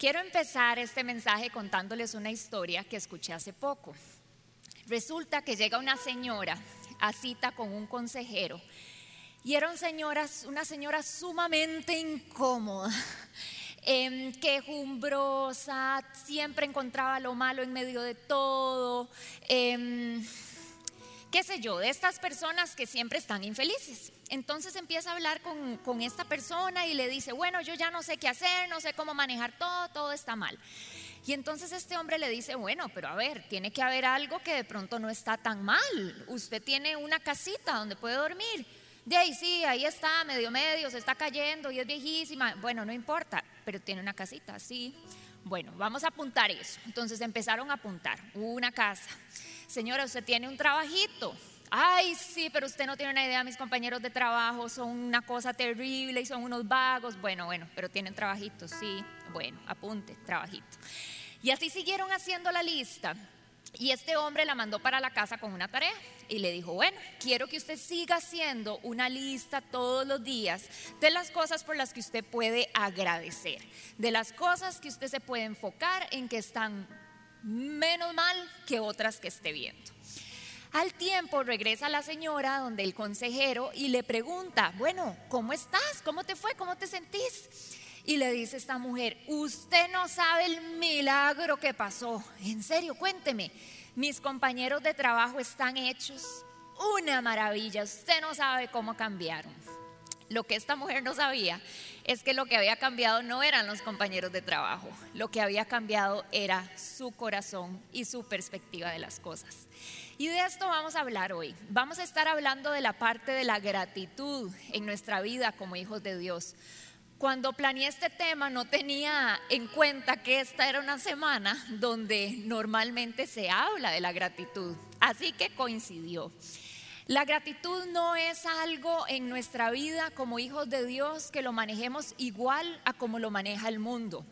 Quiero empezar este mensaje contándoles una historia que escuché hace poco. Resulta que llega una señora a cita con un consejero y era una señora, sumamente incómoda, eh, quejumbrosa, siempre encontraba lo malo en medio de todo. Em, qué sé yo, de estas personas que siempre están infelices. Entonces empieza a hablar con, con, esta persona y le dice, bueno, yo ya no sé qué hacer, no sé cómo manejar todo, todo está mal. Y entonces este hombre le dice, bueno, pero a ver, tiene que haber algo que de pronto no está tan mal. Usted tiene una casita donde puede dormir. De ahí sí, ahí está, medio medio, se está cayendo y es viejísima. Bueno, no importa, pero tiene una casita, sí. Bueno, vamos a apuntar eso. Entonces empezaron a apuntar una casa. Señora, usted tiene un trabajito. Ay, sí, pero usted no tiene una idea, mis compañeros de trabajo son una cosa terrible y son unos vagos. Bueno, bueno, pero tienen trabajito, sí. Bueno, apunte, trabajito. Y así siguieron haciendo la lista. Y este hombre la mandó para la casa con una tarea y le dijo, bueno, quiero que usted siga haciendo una lista todos los días de las cosas por las que usted puede agradecer, de las cosas que usted se puede enfocar en que están menos mal que otras que esté viendo. Al tiempo regresa la señora donde el consejero y le pregunta, bueno, ¿cómo estás? ¿Cómo te fue? ¿Cómo te sentís? Y le dice esta mujer, usted no sabe el milagro que pasó. En serio, cuénteme. Mis compañeros de trabajo están hechos una maravilla. Usted no sabe cómo cambiaron. Lo que esta mujer no sabía es que lo que había cambiado no eran los compañeros de trabajo. Lo que había cambiado era su corazón y su perspectiva de las cosas. Y de esto vamos a hablar hoy. Vamos a estar hablando de la parte de la gratitud en nuestra vida como hijos de Dios. Cuando planeé este tema no tenía en cuenta que esta era una semana donde normalmente se habla de la gratitud, así que coincidió. La gratitud no es algo en nuestra vida como hijos de Dios que lo manejemos igual a como lo maneja el mundo.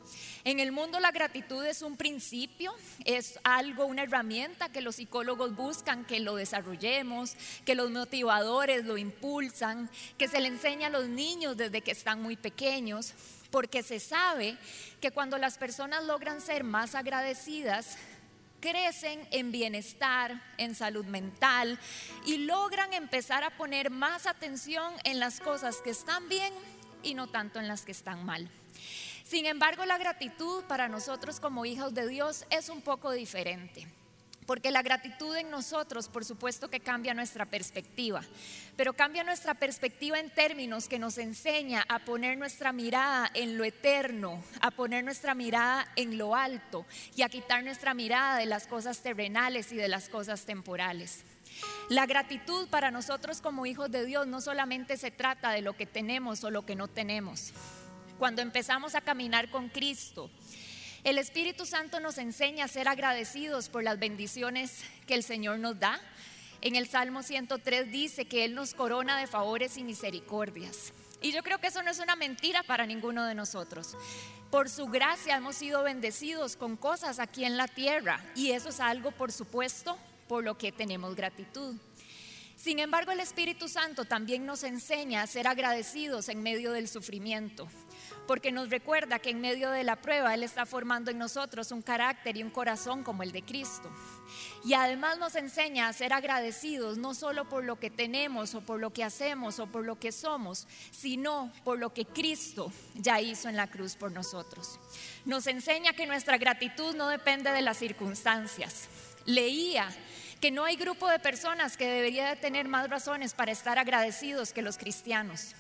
En el mundo la gratitud es un principio, es algo, una herramienta que los psicólogos buscan que lo desarrollemos, que los motivadores lo impulsan, que se le enseña a los niños desde que están muy pequeños, porque se sabe que cuando las personas logran ser más agradecidas, crecen en bienestar, en salud mental y logran empezar a poner más atención en las cosas que están bien y no tanto en las que están mal. Sin embargo, la gratitud para nosotros como hijos de Dios es un poco diferente. Porque la gratitud en nosotros, por supuesto que cambia nuestra perspectiva, pero cambia nuestra perspectiva en términos que nos enseña a poner nuestra mirada en lo eterno, a poner nuestra mirada en lo alto y a quitar nuestra mirada de las cosas terrenales y de las cosas temporales. La gratitud para nosotros como hijos de Dios no solamente se trata de lo que tenemos o lo que no tenemos. Cuando empezamos a caminar con Cristo, el Espíritu Santo nos enseña a ser agradecidos por las bendiciones que el Señor nos da. En el Salmo 103 dice que Él nos corona de favores y misericordias. Y yo creo que eso no es una mentira para ninguno de nosotros. Por su gracia hemos sido bendecidos con cosas aquí en la tierra y eso es algo, por supuesto, por lo que tenemos gratitud. Sin embargo, el Espíritu Santo también nos enseña a ser agradecidos en medio del sufrimiento porque nos recuerda que en medio de la prueba Él está formando en nosotros un carácter y un corazón como el de Cristo. Y además nos enseña a ser agradecidos no solo por lo que tenemos o por lo que hacemos o por lo que somos, sino por lo que Cristo ya hizo en la cruz por nosotros. Nos enseña que nuestra gratitud no depende de las circunstancias. Leía que no hay grupo de personas que debería de tener más razones para estar agradecidos que los cristianos.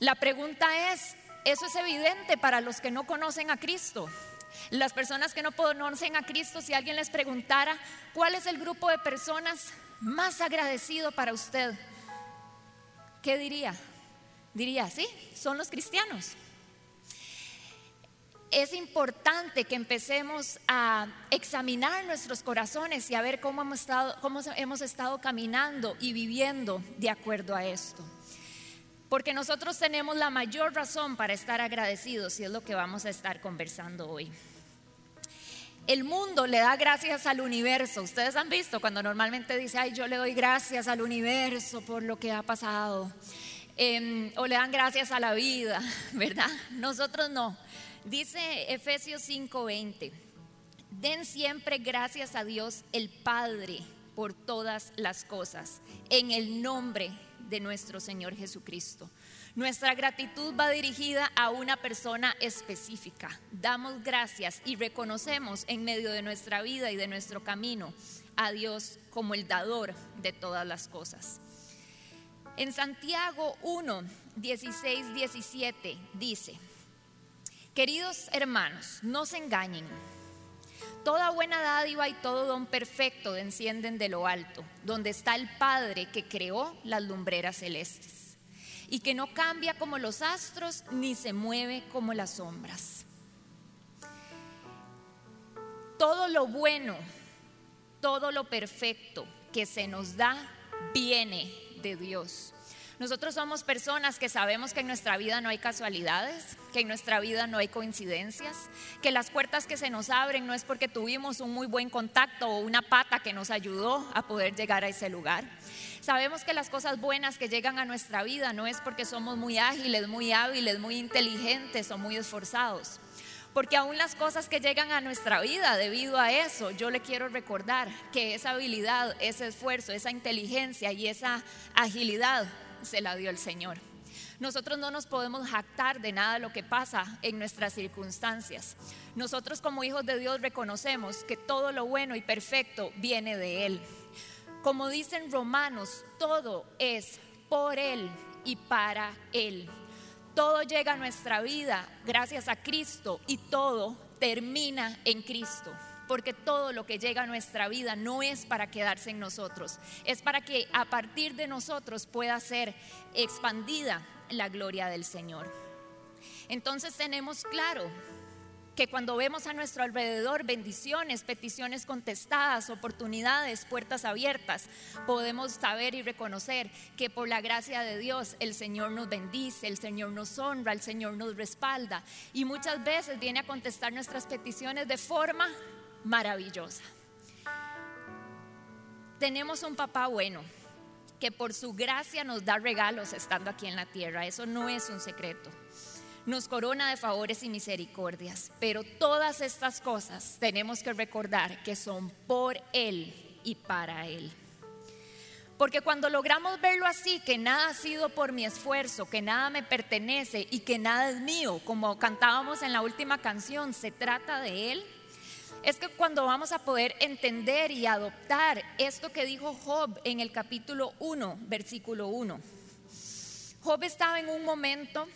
La pregunta es, eso es evidente para los que no conocen a Cristo. Las personas que no conocen a Cristo, si alguien les preguntara cuál es el grupo de personas más agradecido para usted, ¿qué diría? Diría, sí, son los cristianos. Es importante que empecemos a examinar nuestros corazones y a ver cómo hemos estado, cómo hemos estado caminando y viviendo de acuerdo a esto porque nosotros tenemos la mayor razón para estar agradecidos y es lo que vamos a estar conversando hoy. El mundo le da gracias al universo. Ustedes han visto cuando normalmente dice, ay, yo le doy gracias al universo por lo que ha pasado. Em, o le dan gracias a la vida, ¿verdad? Nosotros no. Dice Efesios 5:20, den siempre gracias a Dios el Padre por todas las cosas, en el nombre de nuestro Señor Jesucristo. Nuestra gratitud va dirigida a una persona específica. Damos gracias y reconocemos en medio de nuestra vida y de nuestro camino a Dios como el dador de todas las cosas. En Santiago 1, 16, 17 dice, queridos hermanos, no se engañen. Toda buena dádiva y todo don perfecto descienden de lo alto, donde está el Padre que creó las lumbreras celestes y que no cambia como los astros ni se mueve como las sombras. Todo lo bueno, todo lo perfecto que se nos da viene de Dios. Nosotros somos personas que sabemos que en nuestra vida no hay casualidades, que en nuestra vida no hay coincidencias, que las puertas que se nos abren no es porque tuvimos un muy buen contacto o una pata que nos ayudó a poder llegar a ese lugar. Sabemos que las cosas buenas que llegan a nuestra vida no es porque somos muy ágiles, muy hábiles, muy inteligentes o muy esforzados. Porque aún las cosas que llegan a nuestra vida debido a eso, yo le quiero recordar que esa habilidad, ese esfuerzo, esa inteligencia y esa agilidad se la dio el Señor. Nosotros no nos podemos jactar de nada lo que pasa en nuestras circunstancias. Nosotros como hijos de Dios reconocemos que todo lo bueno y perfecto viene de Él. Como dicen Romanos, todo es por Él y para Él. Todo llega a nuestra vida gracias a Cristo y todo termina en Cristo porque todo lo que llega a nuestra vida no es para quedarse en nosotros, es para que a partir de nosotros pueda ser expandida la gloria del Señor. Entonces tenemos claro que cuando vemos a nuestro alrededor bendiciones, peticiones contestadas, oportunidades, puertas abiertas, podemos saber y reconocer que por la gracia de Dios el Señor nos bendice, el Señor nos honra, el Señor nos respalda y muchas veces viene a contestar nuestras peticiones de forma maravillosa. Tenemos un papá bueno que por su gracia nos da regalos estando aquí en la tierra. Eso no es un secreto. Nos corona de favores y misericordias. Pero todas estas cosas tenemos que recordar que son por Él y para Él. Porque cuando logramos verlo así, que nada ha sido por mi esfuerzo, que nada me pertenece y que nada es mío, como cantábamos en la última canción, se trata de Él es que cuando vamos a poder entender y adoptar esto que dijo Job en el capítulo 1, versículo 1. Job estaba en un momento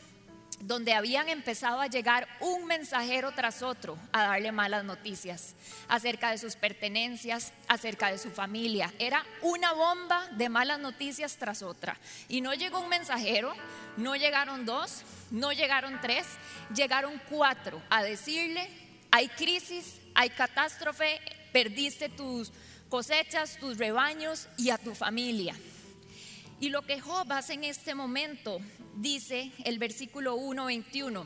donde habían empezado a llegar un mensajero tras otro a darle malas noticias acerca de sus pertenencias, acerca de su familia. Era una bomba de malas noticias tras otra. Y no llegó un mensajero, no llegaron dos, no llegaron tres, llegaron cuatro a decirle, hay crisis, hay catástrofe, perdiste tus cosechas, tus rebaños y a tu familia. Y lo que Job hace en este momento, dice el versículo 1:21,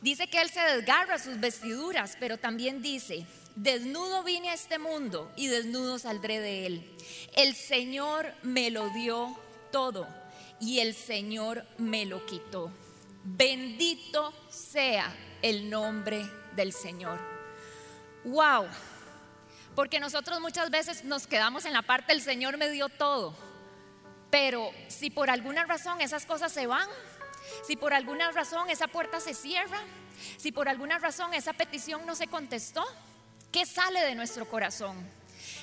dice que él se desgarra sus vestiduras, pero también dice, desnudo vine a este mundo y desnudo saldré de él. El Señor me lo dio todo y el Señor me lo quitó. Bendito sea el nombre del Señor. Wow. Porque nosotros muchas veces nos quedamos en la parte el Señor me dio todo. Pero si por alguna razón esas cosas se van, si por alguna razón esa puerta se cierra, si por alguna razón esa petición no se contestó, ¿qué sale de nuestro corazón?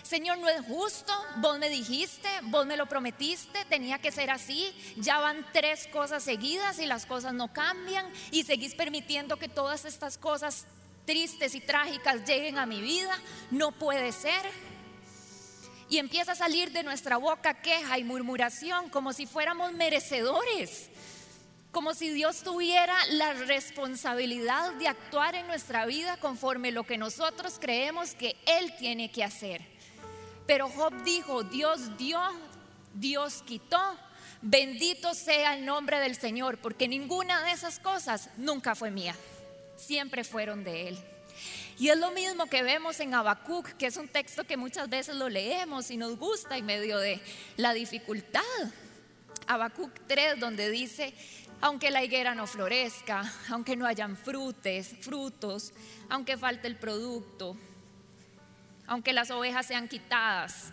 Señor, no es justo, vos me dijiste, vos me lo prometiste, tenía que ser así, ya van tres cosas seguidas y las cosas no cambian y seguís permitiendo que todas estas cosas tristes y trágicas lleguen a mi vida, no puede ser. Y empieza a salir de nuestra boca queja y murmuración como si fuéramos merecedores, como si Dios tuviera la responsabilidad de actuar en nuestra vida conforme lo que nosotros creemos que Él tiene que hacer. Pero Job dijo, Dios dio, Dios quitó, bendito sea el nombre del Señor, porque ninguna de esas cosas nunca fue mía siempre fueron de Él. Y es lo mismo que vemos en Habacuc, que es un texto que muchas veces lo leemos y nos gusta en medio de la dificultad. Habacuc 3, donde dice, aunque la higuera no florezca, aunque no hayan frutes, frutos, aunque falte el producto, aunque las ovejas sean quitadas,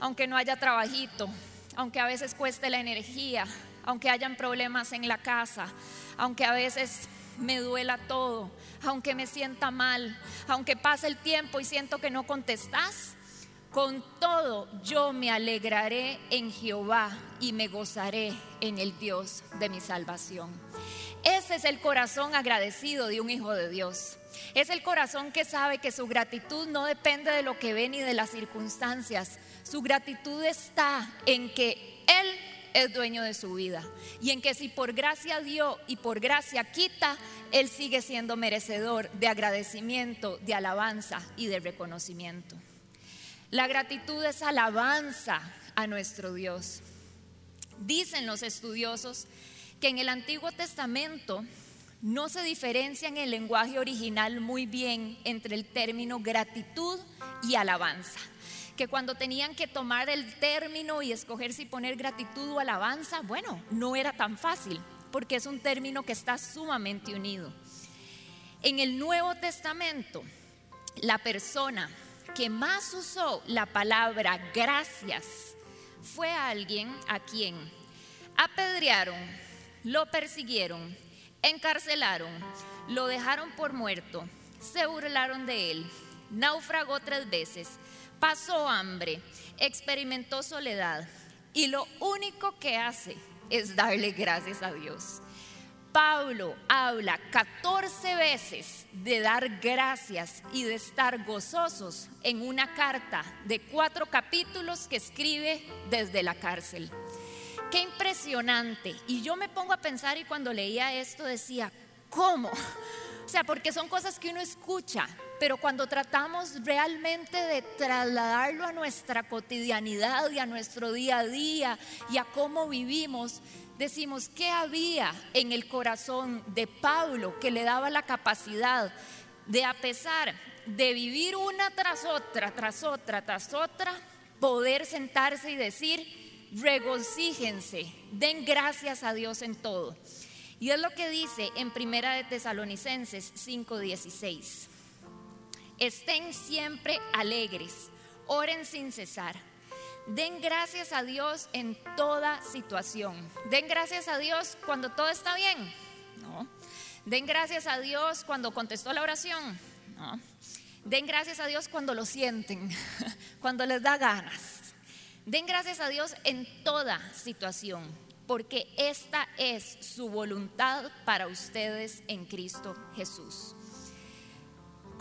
aunque no haya trabajito, aunque a veces cueste la energía, aunque hayan problemas en la casa, aunque a veces me duela todo, aunque me sienta mal, aunque pase el tiempo y siento que no contestas, con todo yo me alegraré en Jehová y me gozaré en el Dios de mi salvación. Ese es el corazón agradecido de un hijo de Dios. Es el corazón que sabe que su gratitud no depende de lo que ve ni de las circunstancias. Su gratitud está en que Él es dueño de su vida y en que si por gracia dio y por gracia quita, Él sigue siendo merecedor de agradecimiento, de alabanza y de reconocimiento. La gratitud es alabanza a nuestro Dios. Dicen los estudiosos que en el Antiguo Testamento no se diferencia en el lenguaje original muy bien entre el término gratitud y alabanza. Que cuando tenían que tomar el término y escoger si poner gratitud o alabanza, bueno, no era tan fácil, porque es un término que está sumamente unido. En el Nuevo Testamento, la persona que más usó la palabra gracias fue alguien a quien apedrearon, lo persiguieron, encarcelaron, lo dejaron por muerto, se burlaron de él, naufragó tres veces, pasó hambre, experimentó soledad y lo único que hace es darle gracias a Dios. Pablo habla 14 veces de dar gracias y de estar gozosos en una carta de cuatro capítulos que escribe desde la cárcel. Qué impresionante. Y yo me pongo a pensar y cuando leía esto decía, ¿cómo? O sea, porque son cosas que uno escucha, pero cuando tratamos realmente de trasladarlo a nuestra cotidianidad y a nuestro día a día y a cómo vivimos, decimos, ¿qué había en el corazón de Pablo que le daba la capacidad de, a pesar de vivir una tras otra, tras otra, tras otra, poder sentarse y decir, regocíjense, den gracias a Dios en todo? Y es lo que dice en Primera de Tesalonicenses 5:16. Estén siempre alegres, oren sin cesar Den gracias a Dios en toda situación. Den gracias a Dios cuando todo está bien. No. Den gracias a Dios cuando contestó la oración. Den gracias a Dios cuando lo sienten, cuando les da ganas. Den gracias a Dios en toda situación, porque esta es su voluntad para ustedes en Cristo Jesús.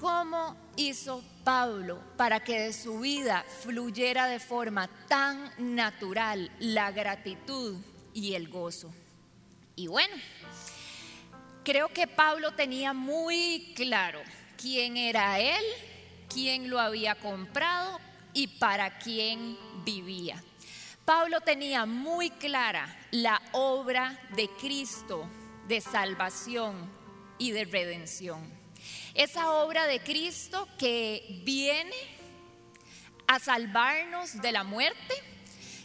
¿Cómo hizo Pablo para que de su vida fluyera de forma tan natural la gratitud y el gozo? Y bueno, creo que Pablo tenía muy claro quién era él, quién lo había comprado y para quién vivía. Pablo tenía muy clara la obra de Cristo de salvación y de redención. Esa obra de Cristo que viene a salvarnos de la muerte.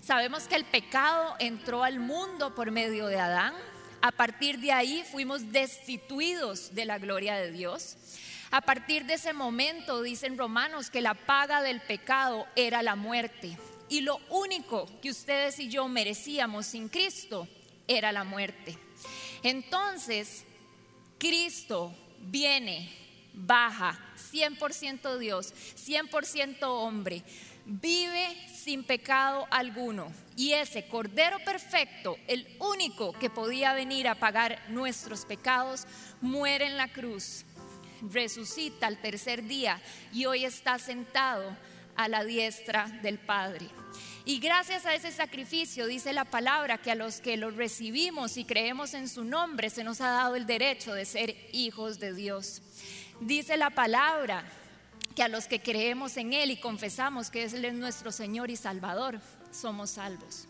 Sabemos que el pecado entró al mundo por medio de Adán. A partir de ahí fuimos destituidos de la gloria de Dios. A partir de ese momento dicen romanos que la paga del pecado era la muerte. Y lo único que ustedes y yo merecíamos sin Cristo era la muerte. Entonces, Cristo viene baja, 100% Dios, 100% hombre, vive sin pecado alguno. Y ese Cordero Perfecto, el único que podía venir a pagar nuestros pecados, muere en la cruz, resucita al tercer día y hoy está sentado a la diestra del Padre. Y gracias a ese sacrificio dice la palabra que a los que lo recibimos y creemos en su nombre se nos ha dado el derecho de ser hijos de Dios. Dice la palabra que a los que creemos en Él y confesamos que Él es nuestro Señor y Salvador, somos salvos.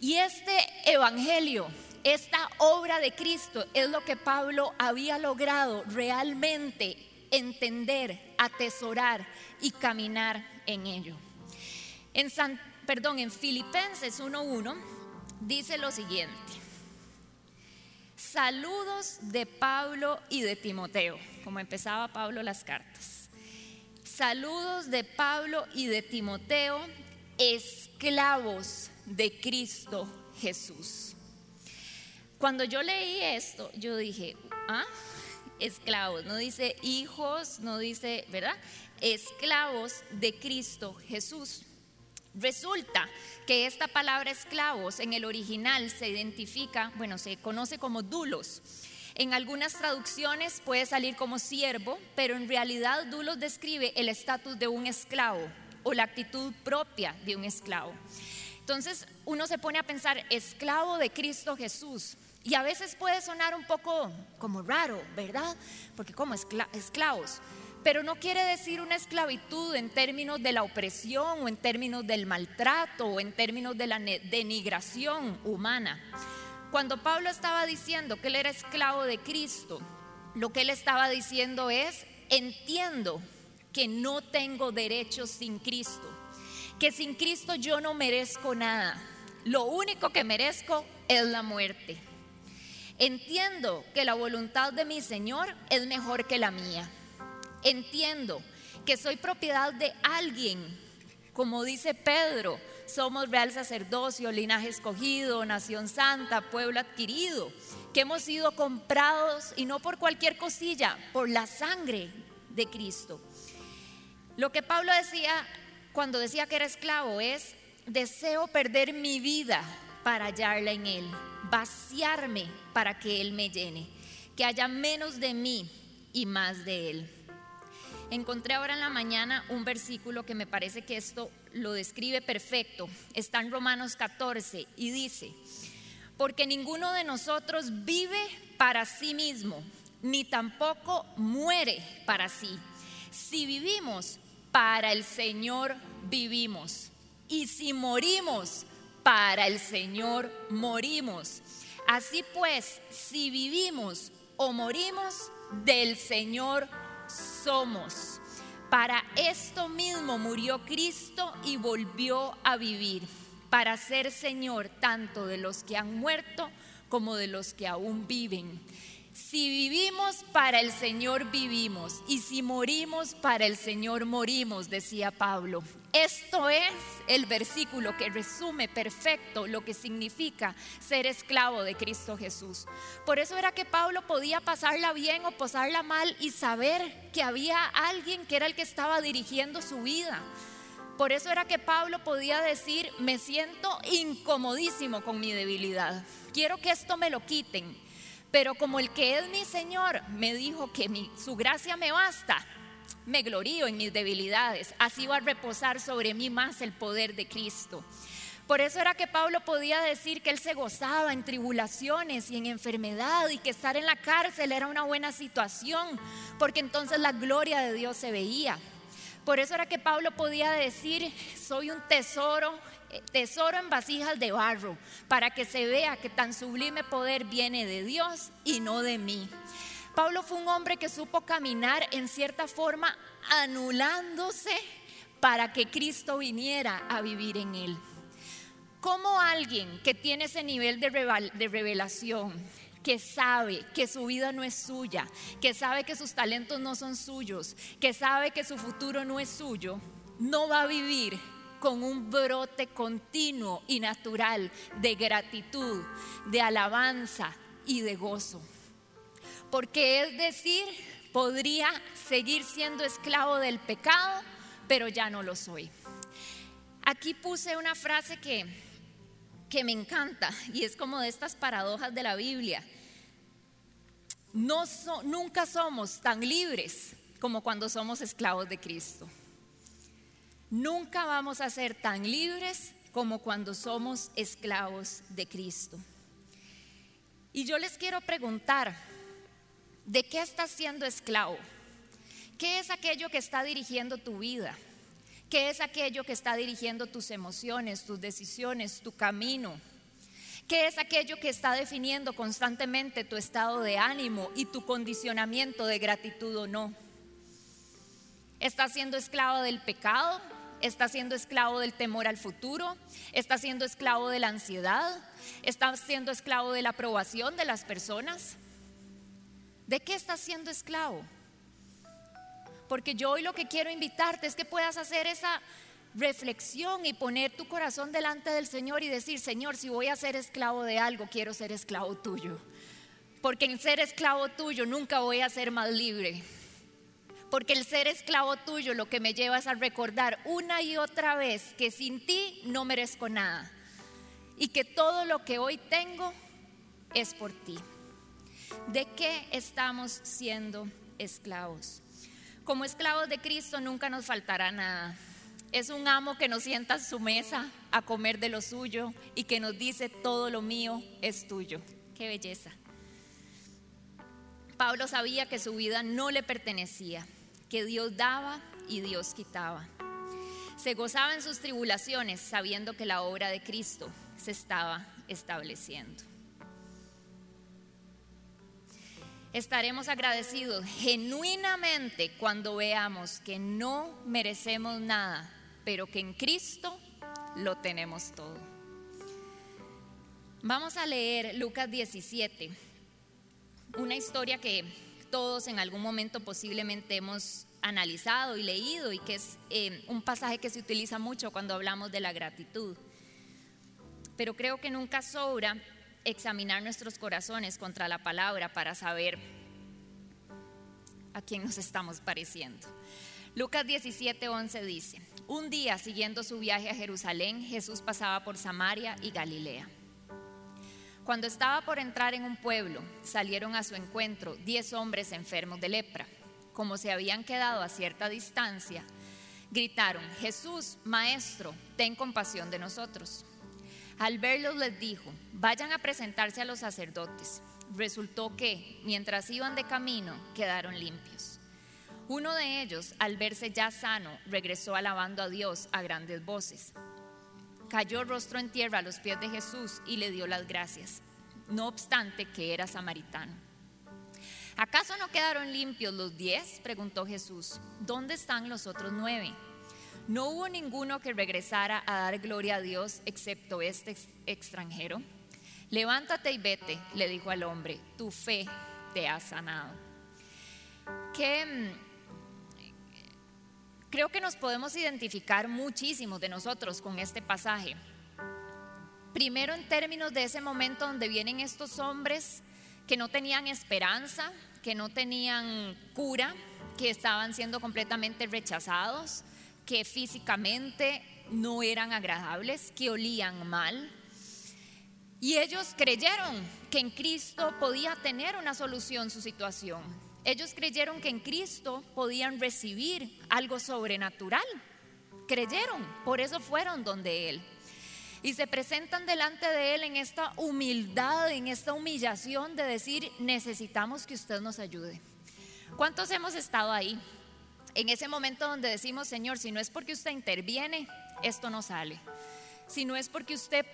Y este Evangelio, esta obra de Cristo es lo que Pablo había logrado realmente entender, atesorar y caminar en ello. En, San, perdón, en Filipenses 1.1 dice lo siguiente. Saludos de Pablo y de Timoteo, como empezaba Pablo las cartas. Saludos de Pablo y de Timoteo, esclavos de Cristo Jesús. Cuando yo leí esto, yo dije, ¿ah? Esclavos, no dice hijos, no dice, ¿verdad? Esclavos de Cristo Jesús. Resulta que esta palabra esclavos en el original se identifica, bueno, se conoce como dulos. En algunas traducciones puede salir como siervo, pero en realidad dulos describe el estatus de un esclavo o la actitud propia de un esclavo. Entonces uno se pone a pensar, esclavo de Cristo Jesús. Y a veces puede sonar un poco como raro, ¿verdad? Porque como esclavos. Pero no quiere decir una esclavitud en términos de la opresión o en términos del maltrato o en términos de la denigración humana. Cuando Pablo estaba diciendo que él era esclavo de Cristo, lo que él estaba diciendo es, entiendo que no tengo derechos sin Cristo, que sin Cristo yo no merezco nada. Lo único que merezco es la muerte. Entiendo que la voluntad de mi Señor es mejor que la mía entiendo que soy propiedad de alguien, como dice Pedro, somos real sacerdocio, linaje escogido, nación santa, pueblo adquirido, que hemos sido comprados y no por cualquier cosilla, por la sangre de Cristo. Lo que Pablo decía cuando decía que era esclavo es, deseo perder mi vida para hallarla en Él, vaciarme para que Él me llene, que haya menos de mí y más de Él. Encontré ahora en la mañana un versículo que me parece que esto lo describe perfecto. Está en Romanos 14 y dice, porque ninguno de nosotros vive para sí mismo, ni tampoco muere para sí. Si vivimos, para el Señor vivimos. Y si morimos, para el Señor morimos. Así pues, si vivimos o morimos, del Señor somos. Para esto mismo murió Cristo y volvió a vivir, para ser Señor tanto de los que han muerto como de los que aún viven. Si vivimos, para el Señor vivimos, y si morimos, para el Señor morimos, decía Pablo. Esto es el versículo que resume perfecto lo que significa ser esclavo de Cristo Jesús. Por eso era que Pablo podía pasarla bien o pasarla mal y saber que había alguien que era el que estaba dirigiendo su vida. Por eso era que Pablo podía decir, me siento incomodísimo con mi debilidad. Quiero que esto me lo quiten. Pero como el que es mi Señor me dijo que su gracia me basta, me glorío en mis debilidades. Así va a reposar sobre mí más el poder de Cristo. Por eso era que Pablo podía decir que él se gozaba en tribulaciones y en enfermedad y que estar en la cárcel era una buena situación, porque entonces la gloria de Dios se veía. Por eso era que Pablo podía decir, soy un tesoro tesoro en vasijas de barro, para que se vea que tan sublime poder viene de Dios y no de mí. Pablo fue un hombre que supo caminar en cierta forma anulándose para que Cristo viniera a vivir en él. Como alguien que tiene ese nivel de, revelación, que sabe que su vida no es suya, que sabe que sus talentos no son suyos, que sabe que su futuro no es suyo, no va a vivir con un brote continuo y natural de gratitud, de alabanza y de gozo. Porque es decir, podría seguir siendo esclavo del pecado, pero ya no lo soy. Aquí puse una frase que, que me encanta y es como de estas paradojas de la Biblia. No nunca somos tan libres como cuando somos esclavos de Cristo. Nunca vamos a ser tan libres como cuando somos esclavos de Cristo. Y yo les quiero preguntar, ¿de qué estás siendo esclavo? ¿Qué es aquello que está dirigiendo tu vida? ¿Qué es aquello que está dirigiendo tus emociones, tus decisiones, tu camino? ¿Qué es aquello que está definiendo constantemente tu estado de ánimo y tu condicionamiento de gratitud o no? ¿Estás siendo esclavo del pecado? está siendo esclavo del temor al futuro, está siendo esclavo de la ansiedad, está siendo esclavo de la aprobación de las personas. ¿De qué estás siendo esclavo? Porque yo hoy lo que quiero invitarte es que puedas hacer esa reflexión y poner tu corazón delante del Señor y decir, Señor, si voy a ser esclavo de algo, quiero ser esclavo tuyo. Porque en ser esclavo tuyo nunca voy a ser más libre. Porque el ser esclavo tuyo lo que me lleva es a recordar una y otra vez que sin ti no merezco nada. Y que todo lo que hoy tengo es por ti. ¿De qué estamos siendo esclavos? Como esclavos de Cristo nunca nos faltará nada. Es un amo que nos sienta en su mesa a comer de lo suyo y que nos dice todo lo mío es tuyo. Qué belleza. Pablo sabía que su vida no le pertenecía, que Dios daba y Dios quitaba. Se gozaba en sus tribulaciones sabiendo que la obra de Cristo se estaba estableciendo. Estaremos agradecidos genuinamente cuando veamos que no merecemos nada, pero que en Cristo lo tenemos todo. Vamos a leer Lucas 17, una historia que todos en algún momento posiblemente hemos analizado y leído y que es eh, un pasaje que se utiliza mucho cuando hablamos de la gratitud. Pero creo que nunca sobra examinar nuestros corazones contra la palabra para saber a quién nos estamos pareciendo. Lucas 17:11 dice, un día siguiendo su viaje a Jerusalén, Jesús pasaba por Samaria y Galilea. Cuando estaba por entrar en un pueblo, salieron a su encuentro diez hombres enfermos de lepra. Como se habían quedado a cierta distancia, gritaron, Jesús, Maestro, ten compasión de nosotros. Al verlos les dijo, vayan a presentarse a los sacerdotes. Resultó que, mientras iban de camino, quedaron limpios. Uno de ellos, al verse ya sano, regresó alabando a Dios a grandes voces. Cayó rostro en tierra a los pies de Jesús y le dio las gracias, no obstante que era samaritano. ¿Acaso no quedaron limpios los diez? preguntó Jesús. ¿Dónde están los otros nueve? No hubo ninguno que regresara a dar gloria a Dios excepto este extranjero. Levántate y vete, le dijo al hombre, tu fe te ha sanado. Que mm, creo que nos podemos identificar muchísimo de nosotros con este pasaje. Primero en términos de ese momento donde vienen estos hombres que no tenían esperanza, que no tenían cura, que estaban siendo completamente rechazados, que físicamente no eran agradables, que olían mal. Y ellos creyeron que en Cristo podía tener una solución su situación. Ellos creyeron que en Cristo podían recibir algo sobrenatural. Creyeron, por eso fueron donde Él. Y se presentan delante de Él en esta humildad, en esta humillación de decir, necesitamos que usted nos ayude. ¿Cuántos hemos estado ahí? En ese momento donde decimos, Señor, si no es porque usted interviene, esto no sale. Si no es porque usted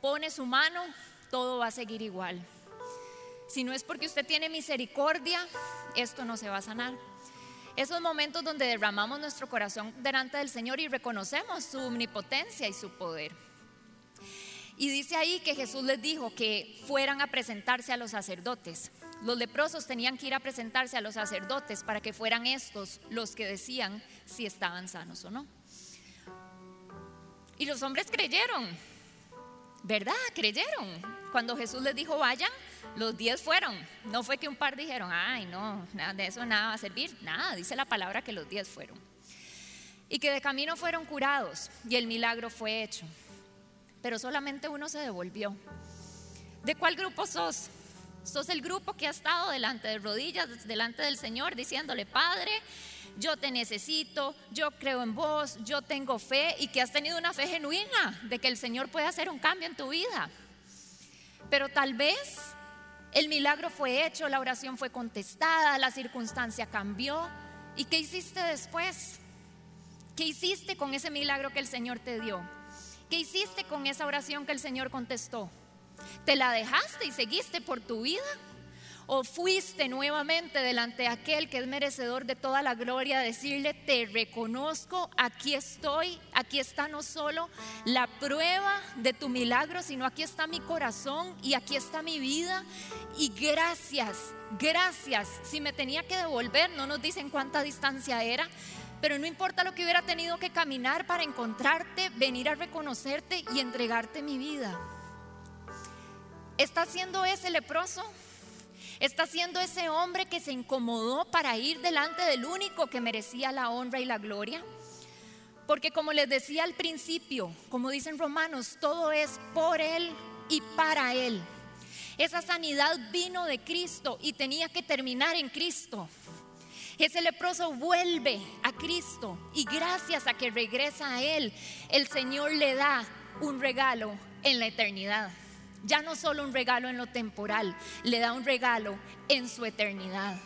pone su mano, todo va a seguir igual. Si no es porque usted tiene misericordia, esto no se va a sanar. Esos momentos donde derramamos nuestro corazón delante del Señor y reconocemos su omnipotencia y su poder. Y dice ahí que Jesús les dijo que fueran a presentarse a los sacerdotes. Los leprosos tenían que ir a presentarse a los sacerdotes para que fueran estos los que decían si estaban sanos o no. Y los hombres creyeron, ¿verdad? Creyeron. Cuando Jesús les dijo vayan, los diez fueron. No fue que un par dijeron, ay, no, nada de eso nada va a servir. Nada, dice la palabra que los diez fueron. Y que de camino fueron curados y el milagro fue hecho. Pero solamente uno se devolvió. ¿De cuál grupo sos? Sos el grupo que ha estado delante de rodillas, delante del Señor, diciéndole, Padre, yo te necesito, yo creo en vos, yo tengo fe y que has tenido una fe genuina de que el Señor puede hacer un cambio en tu vida. Pero tal vez el milagro fue hecho, la oración fue contestada, la circunstancia cambió. ¿Y qué hiciste después? ¿Qué hiciste con ese milagro que el Señor te dio? ¿Qué hiciste con esa oración que el Señor contestó? ¿Te la dejaste y seguiste por tu vida? o fuiste nuevamente delante de aquel que es merecedor de toda la gloria, decirle, te reconozco, aquí estoy, aquí está no solo la prueba de tu milagro, sino aquí está mi corazón y aquí está mi vida. Y gracias, gracias. Si me tenía que devolver, no nos dicen cuánta distancia era, pero no importa lo que hubiera tenido que caminar para encontrarte, venir a reconocerte y entregarte mi vida. ¿Está siendo ese leproso? Está siendo ese hombre que se incomodó para ir delante del único que merecía la honra y la gloria. Porque como les decía al principio, como dicen romanos, todo es por Él y para Él. Esa sanidad vino de Cristo y tenía que terminar en Cristo. Ese leproso vuelve a Cristo y gracias a que regresa a Él, el Señor le da un regalo en la eternidad. Ya no solo un regalo en lo temporal, le da un regalo en su eternidad.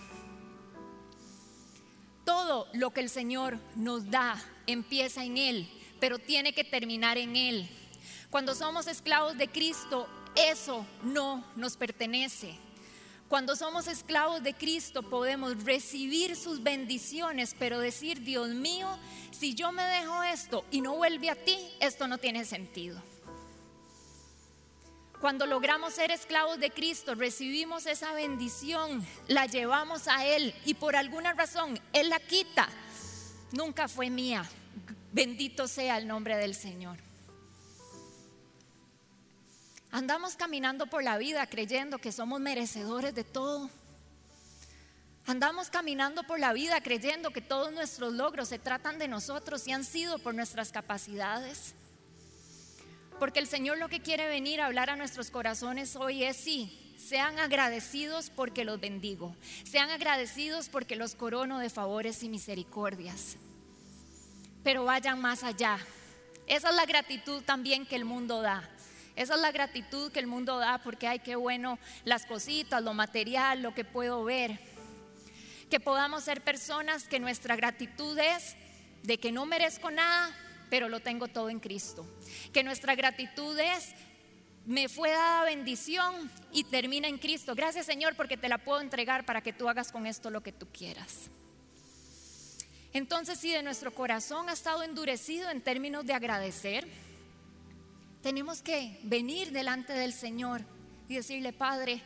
Todo lo que el Señor nos da empieza en Él, pero tiene que terminar en Él. Cuando somos esclavos de Cristo, eso no nos pertenece. Cuando somos esclavos de Cristo podemos recibir sus bendiciones, pero decir, Dios mío, si yo me dejo esto y no vuelve a ti, esto no tiene sentido. Cuando logramos ser esclavos de Cristo, recibimos esa bendición, la llevamos a Él y por alguna razón Él la quita. Nunca fue mía. Bendito sea el nombre del Señor. Andamos caminando por la vida creyendo que somos merecedores de todo. Andamos caminando por la vida creyendo que todos nuestros logros se tratan de nosotros y han sido por nuestras capacidades. Porque el Señor lo que quiere venir a hablar a nuestros corazones hoy es sí, sean agradecidos porque los bendigo, sean agradecidos porque los corono de favores y misericordias. Pero vayan más allá. Esa es la gratitud también que el mundo da. Esa es la gratitud que el mundo da porque hay que bueno las cositas, lo material, lo que puedo ver. Que podamos ser personas que nuestra gratitud es de que no merezco nada, pero lo tengo todo en Cristo. Que nuestra gratitud es, me fue dada bendición y termina en Cristo. Gracias Señor porque te la puedo entregar para que tú hagas con esto lo que tú quieras. Entonces, si de nuestro corazón ha estado endurecido en términos de agradecer, tenemos que venir delante del Señor y decirle, Padre,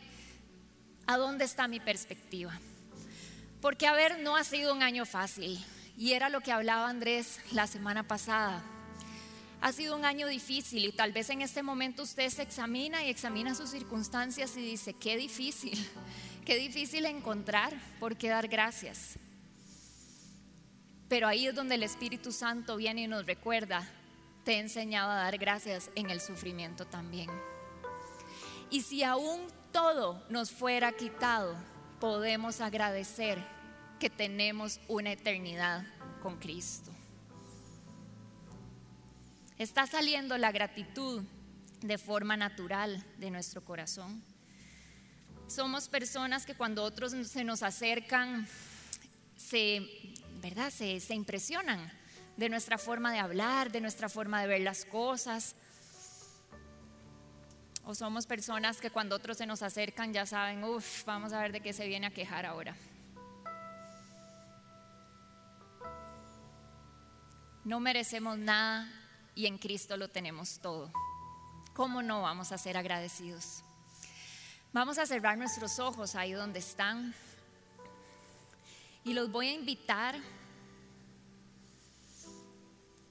¿a dónde está mi perspectiva? Porque, a ver, no ha sido un año fácil. Y era lo que hablaba Andrés la semana pasada. Ha sido un año difícil y tal vez en este momento usted se examina y examina sus circunstancias y dice, qué difícil, qué difícil encontrar por qué dar gracias. Pero ahí es donde el Espíritu Santo viene y nos recuerda, te he enseñado a dar gracias en el sufrimiento también. Y si aún todo nos fuera quitado, podemos agradecer que tenemos una eternidad con Cristo. Está saliendo la gratitud de forma natural de nuestro corazón. Somos personas que cuando otros se nos acercan, se, ¿verdad? Se, se impresionan de nuestra forma de hablar, de nuestra forma de ver las cosas. O somos personas que cuando otros se nos acercan ya saben, uff, vamos a ver de qué se viene a quejar ahora. No merecemos nada y en Cristo lo tenemos todo. ¿Cómo no vamos a ser agradecidos? Vamos a cerrar nuestros ojos ahí donde están y los voy a invitar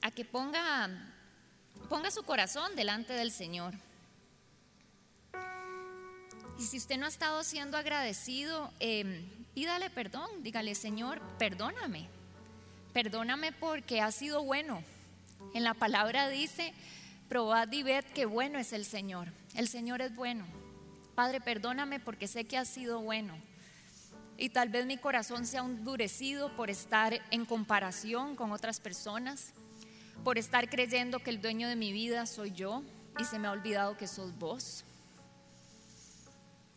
a que ponga, ponga su corazón delante del Señor. Y si usted no ha estado siendo agradecido, em, pídale perdón, dígale, Señor, perdóname. Perdóname porque ha sido bueno. En la palabra dice, probad y ved que bueno es el Señor. El Señor es bueno. Padre, perdóname porque sé que ha sido bueno. Y tal vez mi corazón se ha endurecido por estar en comparación con otras personas, por estar creyendo que el dueño de mi vida soy yo y se me ha olvidado que sos vos.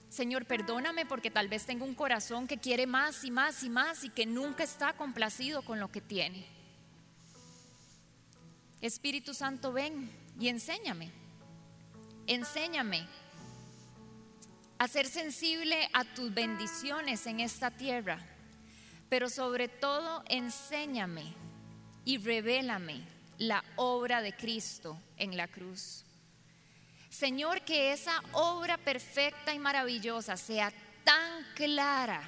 Señor, perdóname porque tal vez tengo un corazón que quiere más y más y más y que nunca está complacido con lo que tiene. Espíritu Santo, ven y enséñame. Enséñame a ser sensible a tus bendiciones en esta tierra, pero sobre todo enséñame y revélame la obra de Cristo en la cruz. Señor, que esa obra perfecta y maravillosa sea tan clara,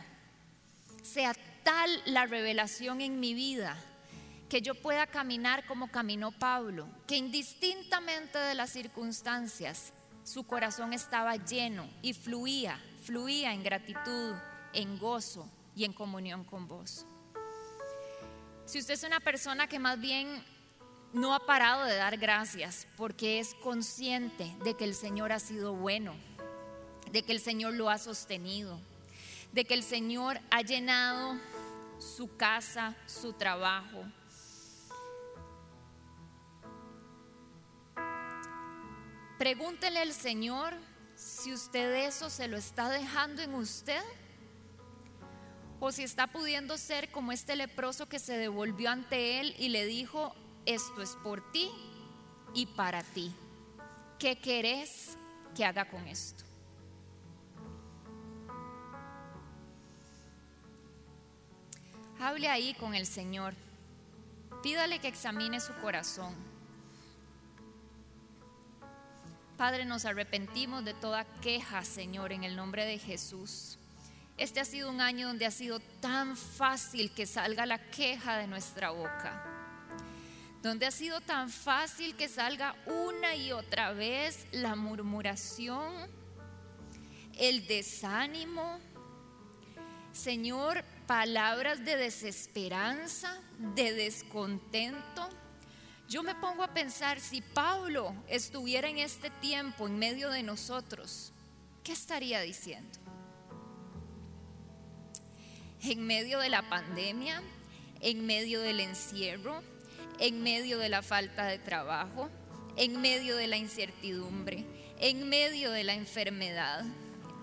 sea tal la revelación en mi vida, que yo pueda caminar como caminó Pablo, que indistintamente de las circunstancias, su corazón estaba lleno y fluía, fluía en gratitud, en gozo y en comunión con vos. Si usted es una persona que más bien no ha parado de dar gracias porque es consciente de que el Señor ha sido bueno, de que el Señor lo ha sostenido, de que el Señor ha llenado su casa, su trabajo. Pregúntele al Señor si usted eso se lo está dejando en usted o si está pudiendo ser como este leproso que se devolvió ante él y le dijo, esto es por ti y para ti. ¿Qué querés que haga con esto? Hable ahí con el Señor. Pídale que examine su corazón. Padre, nos arrepentimos de toda queja, Señor, en el nombre de Jesús. Este ha sido un año donde ha sido tan fácil que salga la queja de nuestra boca. Donde ha sido tan fácil que salga una y otra vez la murmuración, el desánimo. Señor, palabras de desesperanza, de descontento. Yo me pongo a pensar si Pablo estuviera en este tiempo en medio de nosotros, ¿qué estaría diciendo? En medio de la pandemia, en medio del encierro, en medio de la falta de trabajo, en medio de la incertidumbre, en medio de la enfermedad,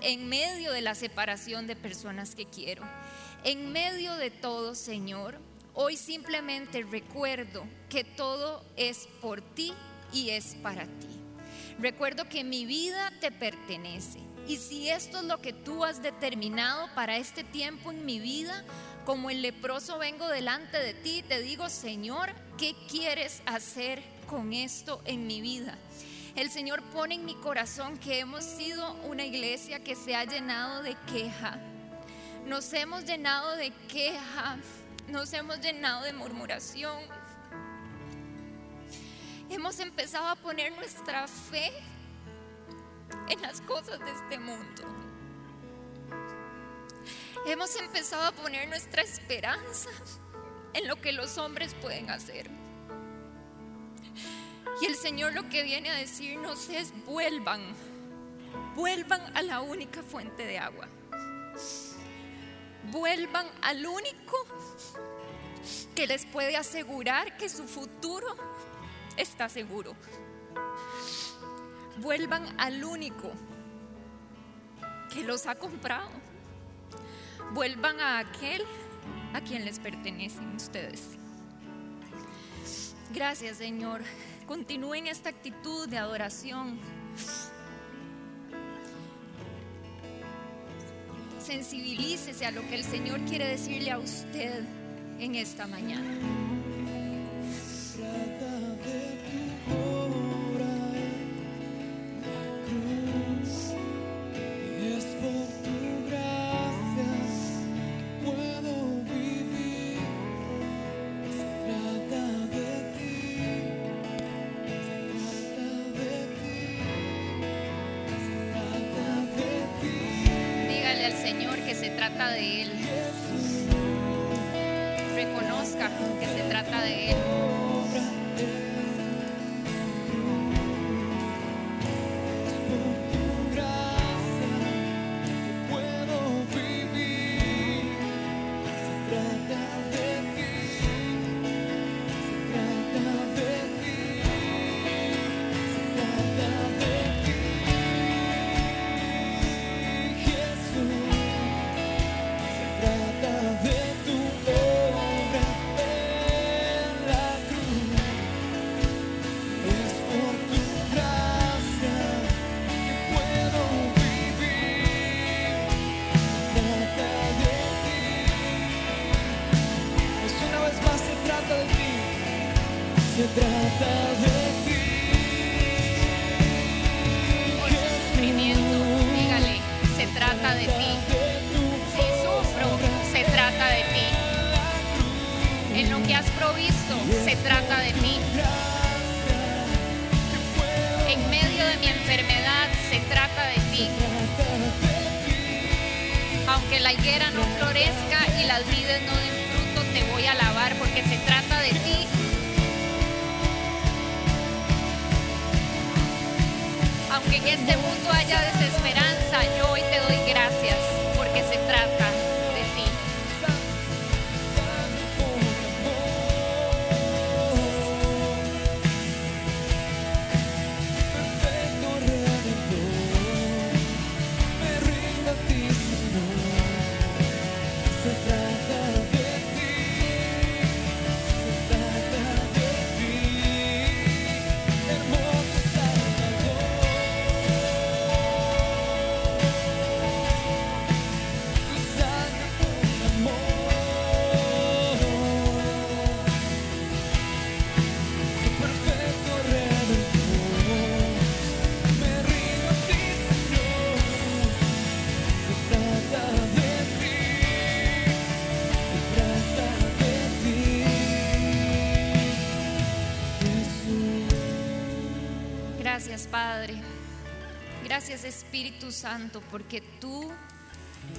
en medio de la separación de personas que quiero en medio de todo, Señor, hoy simplemente recuerdo que todo es por ti y es para ti. Recuerdo que mi vida te pertenece. Y si esto es lo que tú has determinado para este tiempo en mi vida, como el leproso vengo delante de ti te digo, Señor, ¿qué quieres hacer con esto en mi vida? El Señor pone en mi corazón que hemos sido una iglesia que se ha llenado de queja, nos hemos llenado de queja, nos hemos llenado de murmuración. Hemos empezado a poner nuestra fe en las cosas de este mundo. Hemos empezado a poner nuestra esperanza en lo que los hombres pueden hacer. Y el Señor lo que viene a decirnos es, vuelvan, vuelvan a la única fuente de agua vuelvan al único que les puede asegurar que su futuro está seguro. Vuelvan al único que los ha comprado. Vuelvan a aquel a quien les pertenecen ustedes. Gracias Señor. Continúen esta actitud de adoración. sensibilícese a lo que el Señor quiere decirle a usted en esta mañana. De Él. Trata de ti. En medio de mi enfermedad se trata de ti. Aunque la higuera no florezca y las vides no den fruto, te voy a alabar porque se trata de ti. Aunque en este mundo haya desesperanza, yo Gracias Espíritu Santo porque tú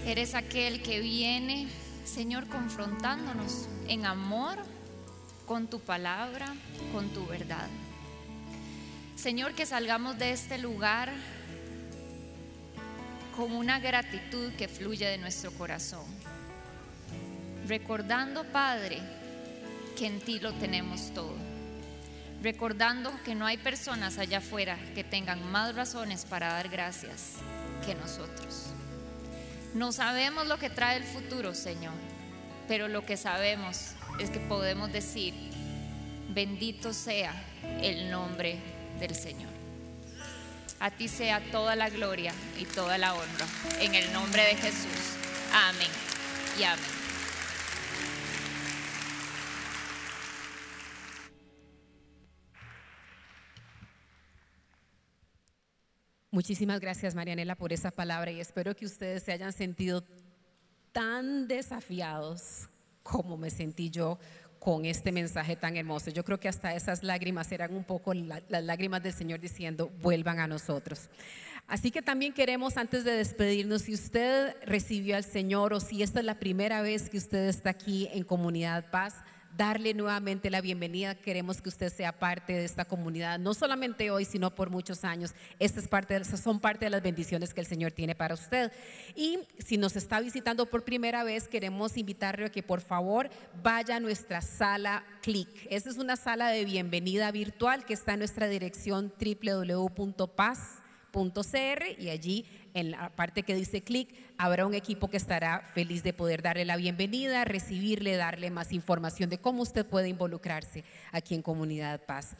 eres aquel que viene, Señor, confrontándonos en amor con tu palabra, con tu verdad. Señor, que salgamos de este lugar con una gratitud que fluye de nuestro corazón. Recordando, Padre, que en ti lo tenemos todo recordando que no hay personas allá afuera que tengan más razones para dar gracias que nosotros. No sabemos lo que trae el futuro, Señor, pero lo que sabemos es que podemos decir, bendito sea el nombre del Señor. A ti sea toda la gloria y toda la honra, en el nombre de Jesús. Amén y amén. Muchísimas gracias, Marianela, por esa palabra y espero que ustedes se hayan sentido tan desafiados como me sentí yo con este mensaje tan hermoso. Yo creo que hasta esas lágrimas eran un poco la- las lágrimas del Señor diciendo, vuelvan a nosotros. Así que también queremos, antes de despedirnos, si usted recibió al Señor o si esta es la primera vez que usted está aquí en Comunidad Paz, darle nuevamente la bienvenida. Queremos que usted sea parte de esta comunidad, no solamente hoy, sino por muchos años. Estas es parte de, son parte de las bendiciones que el Señor tiene para usted. Y si nos está visitando por primera vez, queremos invitarle a que por favor vaya a nuestra sala Click. Esta es una sala de bienvenida virtual que está en nuestra dirección www.paz .cr y allí en la parte que dice clic habrá un equipo que estará feliz de poder darle la bienvenida, recibirle, darle más información de cómo usted puede involucrarse aquí en Comunidad Paz.